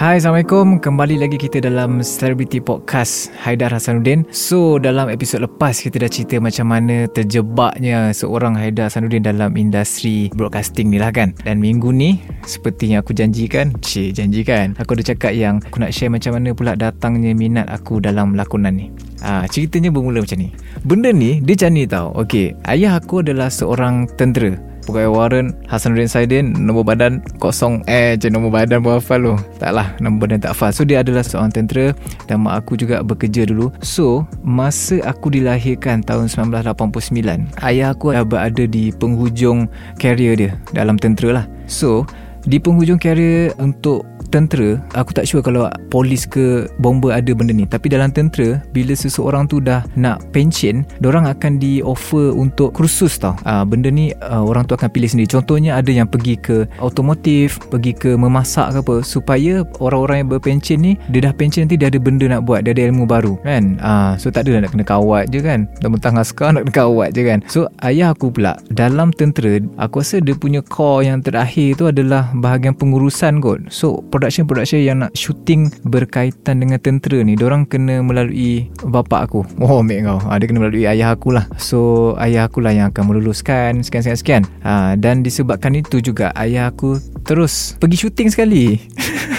Hai Assalamualaikum. Kembali lagi kita dalam Celebrity Podcast Haidar Hasanuddin. So dalam episod lepas Kita dah cerita macam mana Terjebaknya seorang Haidar Hasanuddin Dalam industri broadcasting ni lah kan? Dan minggu ni Seperti yang aku janjikan Cik janjikan Aku ada cakap yang Aku nak share macam mana pula Datangnya minat aku dalam lakonan ni. Ah, ceritanya bermula macam ni. Benda ni Dia macam ni tau. Okay Ayah aku adalah seorang tentera Pegawai Warren Hasanuddin Saidin Nombor badan kosong Eh je nombor badan pun hafal lu Tak lah Nombor badan tak hafal. So dia adalah seorang tentera Dan mak aku juga bekerja dulu. So Masa aku dilahirkan Tahun 1989 Ayah aku dah berada di penghujung Career dia Dalam tentera lah. So di penghujung karier untuk tentera aku tak sure kalau polis ke bomber ada benda ni. Tapi dalam tentera bila seseorang tu dah nak pension orang akan di offer untuk kursus tau. Uh, benda ni uh, orang tu akan pilih sendiri. Contohnya ada yang pergi ke otomotif pergi ke memasak ke apa supaya orang-orang yang berpension ni dia dah pension nanti dia ada benda nak buat dia ada ilmu baru kan? Uh, so tak ada nak kena kawat je kan? Dah mentang askar nak kena kawat je kan? So ayah aku pula dalam tentera aku rasa dia punya core yang terakhir tu adalah bahagian pengurusan kot. So production-production yang nak shooting berkaitan dengan tentera ni orang kena melalui bapak aku. Oh mek kau. Ha, dia kena melalui ayah aku lah. So ayah aku lah yang akan meluluskan sekian-sekian-sekian ha, dan disebabkan itu juga ayah aku terus pergi shooting sekali.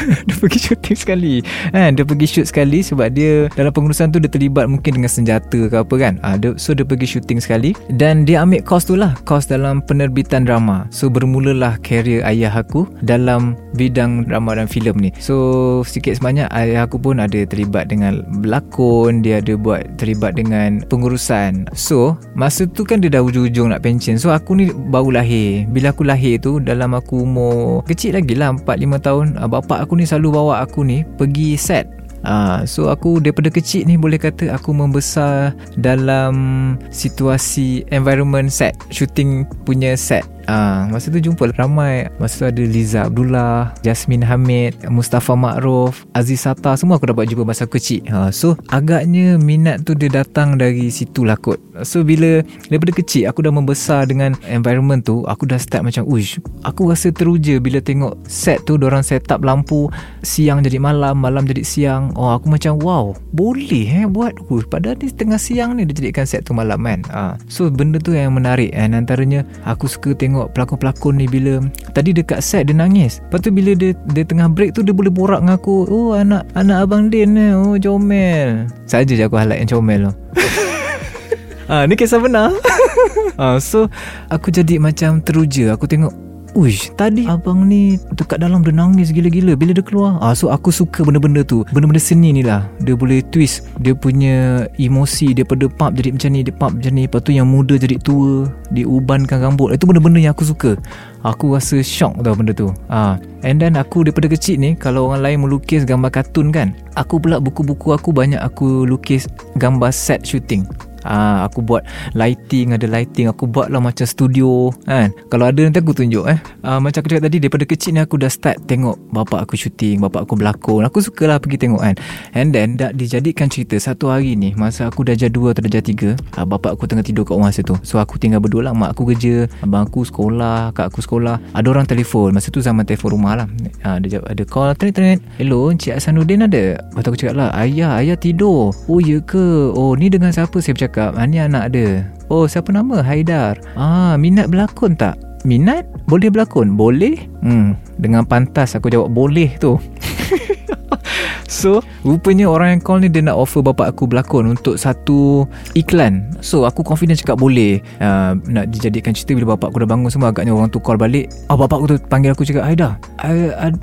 Dia pergi shooting sekali. Kan dia pergi shoot sekali sebab dia dalam pengurusan tu dia terlibat mungkin dengan senjata ke apa kan. Ha, dia, so dia pergi shooting sekali. Dan dia ambil course tu lah. Course dalam penerbitan drama. So bermulalah career ayah aku dalam bidang drama dan filem ni. So sikit sebanyak ayah aku pun ada terlibat dengan berlakon dia ada buat terlibat dengan pengurusan. So masa tu kan dia dah ujung-ujung nak pension. So aku ni baru lahir. Bila aku lahir tu dalam aku umur kecil lagi lah 4-5 tahun ah, bapak aku ni selalu bawa aku ni pergi set. Ah, so aku daripada kecil ni boleh kata aku membesar dalam situasi environment set, shooting punya set. Ah, masa tu jumpa ramai. Masa tu ada Liza Abdullah Jasmine Hamid Mustafa Ma'ruf Aziz Sata. Semua aku dapat jumpa masa kecil. Ha, So agaknya minat tu dia datang dari situ lah kot. So bila Daripada kecil aku dah membesar dengan environment tu Aku dah start macam Uish Aku rasa teruja bila tengok set tu Diorang set up lampu Siang jadi malam Malam jadi siang. Oh aku macam wow Boleh eh buat Uish, Padahal ni tengah siang ni Dia jadikan set tu malam kan? Ha. So benda tu yang menarik kan Antaranya Aku suka tengok tengok pelakon-pelakon ni bila tadi dekat set dia nangis. Lepas tu bila dia dia tengah break tu dia boleh borak dengan aku. Oh anak anak abang Din ni. Oh comel. Saja je aku highlight yang comel tu. Ah, ni kisah benar. ah, so aku jadi macam teruja. Aku tengok Uish, tadi abang ni dekat dalam dia nangis gila-gila bila dia keluar. Ah, so aku suka benda-benda tu. Benda-benda seni ni lah. Dia boleh twist dia punya emosi daripada pump jadi macam ni, dia pump macam ni. Lepas tu yang muda jadi tua, diubankan rambut. Itu benda-benda yang aku suka. Aku rasa shock tau benda tu. Ah, and then aku daripada kecil ni kalau orang lain melukis gambar kartun kan, aku pula buku-buku aku banyak aku lukis gambar set shooting. Ah, aku buat lighting ada lighting. Aku buat lah macam studio kan. Kalau ada nanti aku tunjuk eh. Ah, macam aku cakap tadi daripada kecil ni aku dah start tengok bapak aku syuting bapak aku berlakon. Aku suka lah pergi tengok kan. And then dah dijadikan cerita satu hari ni masa aku dah 2 atau darjah 3 ah, bapak aku tengah tidur kat rumah masa tu. So aku tinggal berdua lah. Mak aku kerja abang aku sekolah kak aku sekolah. Ada orang telefon. Masa tu zaman telefon rumah lah. Ah, ada, ada call tret tret. Hello Encik Hasanuddin ada? Lepas aku cakap lah ayah ayah tidur. Oh ya ke? Oh ni dengan siapa? Saya bercakap cakap ah, Ni anak dia. Oh siapa nama? Haidar. Ah minat berlakon tak? Minat? Boleh berlakon? Boleh. Hmm Dengan pantas aku jawab boleh tu So Rupanya orang yang call ni Dia nak offer bapak aku berlakon Untuk satu Iklan. So aku confident cakap boleh uh, Nak dijadikan cerita Bila bapak aku dah bangun semua Agaknya orang tu call balik. Oh bapak aku tu panggil aku cakap Haida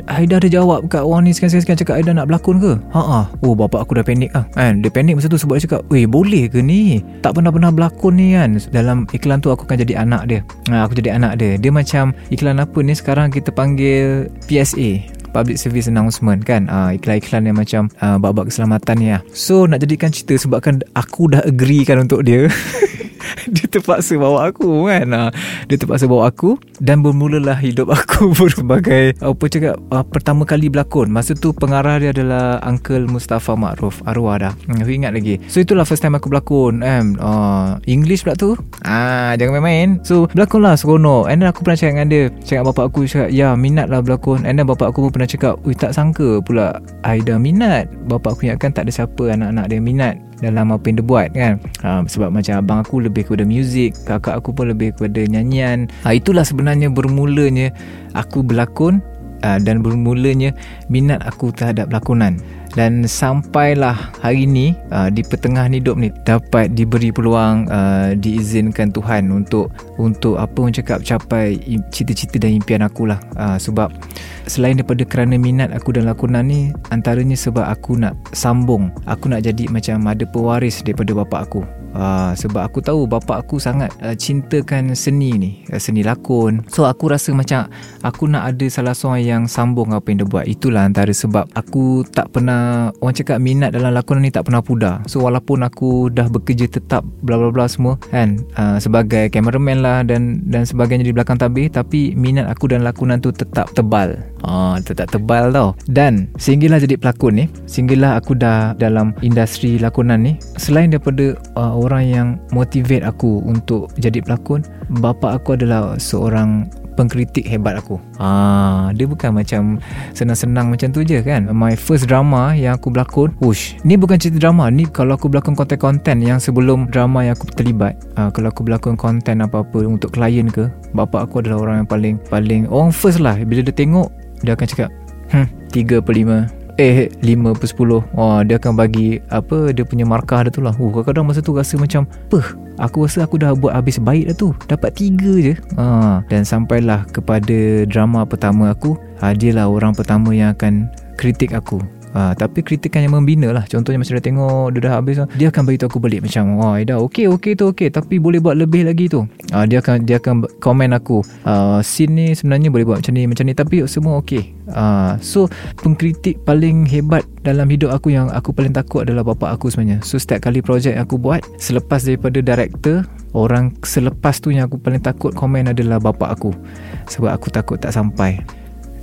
Haida ada jawab Kat orang ni sekian-sekian Cakap Haida nak berlakon ke? Ha Oh bapak aku dah panik lah. Kan? Dia panik masa tu Sebab dia cakap Weh boleh ke ni? Tak pernah-pernah berlakon ni kan? Dalam iklan tu Aku akan jadi anak dia. Ha, Aku jadi anak dia. Dia macam Iklan apa ni? Sekarang kita panggil PSA public service announcement kan. Uh, iklan-iklan yang macam uh, bab-bab keselamatan ni lah so nak jadikan cerita sebabkan aku dah agree kan untuk dia. Dia terpaksa bawa aku kan. Uh, dia terpaksa bawa aku dan bermulalah hidup aku sebagai apa cakap uh, pertama kali berlakon. Masa tu pengarah dia adalah Uncle Mustafa Ma'ruf arwah dah. Hmm, aku ingat lagi. So itulah first time aku berlakon kan uh, English pula tu. Ah jangan main-main. So berlakon lah seronok. And then aku pernah cakap dengan dia. Cakap bapak aku cakap ya minat lah berlakon. And then bapak aku pun pernah cakap Ui tak sangka pula Aida minat. Bapak aku ingatkan tak ada siapa anak-anak dia minat dalam apa yang dia buat kan? Ha, sebab macam abang aku lebih kepada muzik kakak aku pun lebih kepada nyanyian. Ha, itulah sebenarnya bermulanya aku berlakon uh, dan bermulanya minat aku terhadap lakonan dan sampailah hari ini uh, di pertengahan hidup ni dapat diberi peluang uh, diizinkan Tuhan untuk untuk apa orang cakap capai cita-cita dan impian aku lah uh, sebab selain daripada kerana minat aku dan lakonan ni antaranya sebab aku nak sambung aku nak jadi macam ada pewaris daripada bapa aku. Uh, sebab aku tahu bapa aku sangat uh, cintakan seni ni uh, seni lakon. So aku rasa macam aku nak ada salah seorang yang sambung apa yang dia buat. Itulah antara sebab aku tak pernah orang cakap minat dalam lakonan ni tak pernah pudar. So walaupun aku dah bekerja tetap bla bla bla semua kan uh, sebagai cameraman lah dan dan sebagainya di belakang tabir tapi minat aku dan lakonan tu tetap tebal. Uh, tetap tebal tau. Dan sehinggalah jadi pelakon ni sehinggalah aku dah dalam industri lakonan ni selain daripada uh, orang yang motivate aku untuk jadi pelakon bapa aku adalah seorang pengkritik hebat aku. Ah dia bukan macam senang-senang macam tu je kan? My first drama yang aku berlakon wush ni bukan cerita drama. Ni kalau aku berlakon konten-konten yang sebelum drama yang aku terlibat. Ah, kalau aku berlakon konten apa-apa untuk klien ke bapa aku adalah orang yang paling paling orang first lah. Bila dia tengok dia akan cakap hmm 3 per 5 Eh 5 per 10 Wah dia akan bagi Apa Dia punya markah dia tu lah. Uh, Kadang-kadang masa tu rasa macam Peh Aku rasa aku dah buat habis baik dah tu. Dapat 3 je. Ha, Dan sampailah kepada drama pertama aku ha, Dia lah orang pertama yang akan Kritik aku Ha, tapi kritikan yang membina lah. Contohnya masa dia tengok Dia dah habis Dia akan beritahu aku balik Macam Wah dah okey okey tu okey. Tapi boleh buat lebih lagi tu. Ha, Dia akan dia akan komen aku ha, Scene ni sebenarnya boleh buat macam ni Macam ni. Tapi semua okey. Ha, So Pengkritik paling hebat Dalam hidup aku Yang aku paling takut adalah bapa aku sebenarnya. So setiap kali projek aku buat Selepas daripada director Orang selepas tu yang aku paling takut komen adalah bapa aku. Sebab aku takut tak sampai.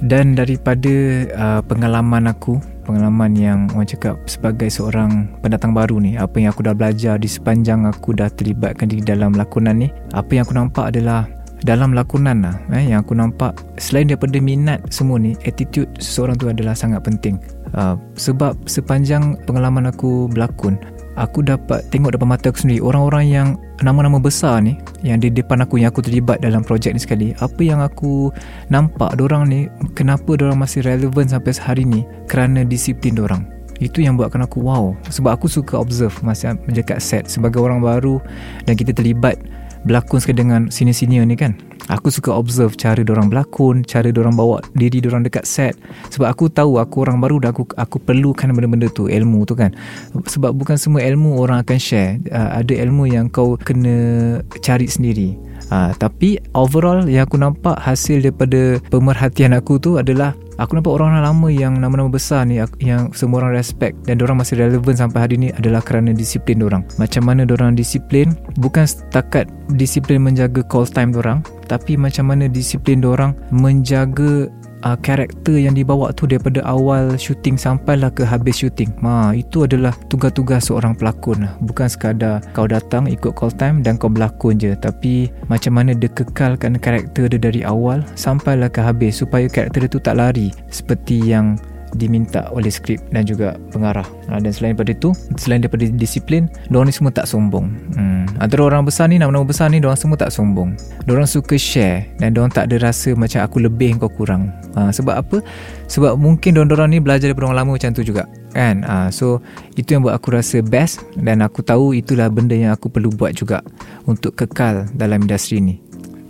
Dan daripada uh, pengalaman aku pengalaman yang orang cakap sebagai seorang pendatang baru ni. Apa yang aku dah belajar di sepanjang aku dah terlibatkan di dalam lakonan ni apa yang aku nampak adalah dalam lakonan lah eh, yang aku nampak. Selain daripada minat semua ni attitude seseorang tu adalah sangat penting. Uh, sebab sepanjang pengalaman aku berlakon aku dapat tengok depan mata aku sendiri orang-orang yang nama-nama besar ni yang di depan aku yang aku terlibat dalam projek ni sekali apa yang aku nampak orang ni kenapa orang masih relevan sampai sehari ni kerana disiplin orang itu yang buatkan aku wow. Sebab aku suka observe masa mendekat set sebagai orang baru dan kita terlibat berlakon sekali dengan senior-senior ni kan Aku suka observe cara orang berlakon, cara orang bawa diri orang dekat set. Sebab aku tahu aku orang baru dan aku aku perlukan benda-benda tu, ilmu tu kan. Sebab bukan semua ilmu orang akan share. Uh, ada ilmu yang kau kena cari sendiri. Uh, tapi overall yang aku nampak hasil daripada pemerhatian aku tu adalah Aku nampak orang lama yang nama-nama besar ni yang semua orang respect dan orang masih relevan sampai hari ni adalah kerana disiplin orang. Macam mana orang disiplin bukan setakat disiplin menjaga call time orang tapi macam mana disiplin orang menjaga uh, karakter yang dibawa tu daripada awal syuting sampailah ke habis syuting. Ma, itu adalah tugas-tugas seorang pelakon. Bukan sekadar kau datang ikut call time dan kau berlakon je. Tapi macam mana dia kekalkan karakter dia dari awal sampailah ke habis supaya karakter dia tu tak lari seperti yang diminta oleh skrip dan juga pengarah. Ha, dan selain daripada itu selain daripada disiplin diorang ni semua tak sombong. Hmm. antara orang besar ni nama-nama besar ni diorang semua tak sombong. Diorang suka share dan diorang tak ada rasa macam aku lebih kau kurang. Ha, sebab apa? Sebab mungkin diorang-diorang ni belajar daripada orang lama macam tu juga kan? Ha, so itu yang buat aku rasa best dan aku tahu itulah benda yang aku perlu buat juga untuk kekal dalam industri ni.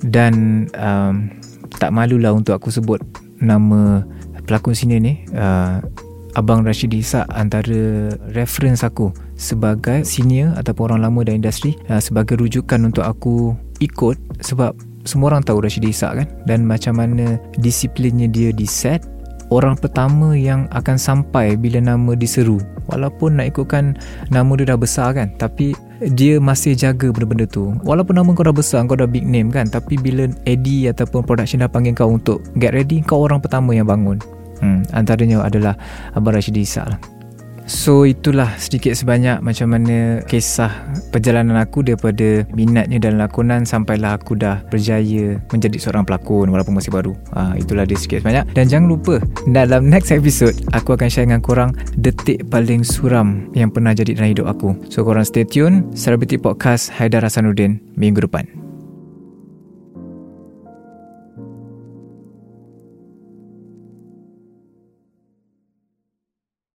Dan um, tak malulah untuk aku sebut nama pelakon sini ni uh, Abang Rashid Isak antara reference aku sebagai senior ataupun orang lama dalam industri uh, sebagai rujukan untuk aku ikut sebab semua orang tahu Rashid Isak kan? Dan macam mana disiplinnya dia di set orang pertama yang akan sampai bila nama diseru walaupun nak ikutkan nama dia dah besar kan tapi dia masih jaga benda-benda tu. Walaupun nama kau dah besar kau dah big name kan tapi bila Eddie ataupun production dah panggil kau untuk get ready kau orang pertama yang bangun. Hmm, antaranya adalah Abang Rashidi Isak lah So itulah sedikit sebanyak macam mana kisah perjalanan aku daripada minatnya dalam lakonan sampailah aku dah berjaya menjadi seorang pelakon walaupun masih baru. Ha, itulah dia sedikit sebanyak. Dan jangan lupa dalam next episode aku akan share dengan korang detik paling suram yang pernah jadi dalam hidup aku. So korang stay tune. Celebrity Podcast Haidar Hasanuddin minggu depan.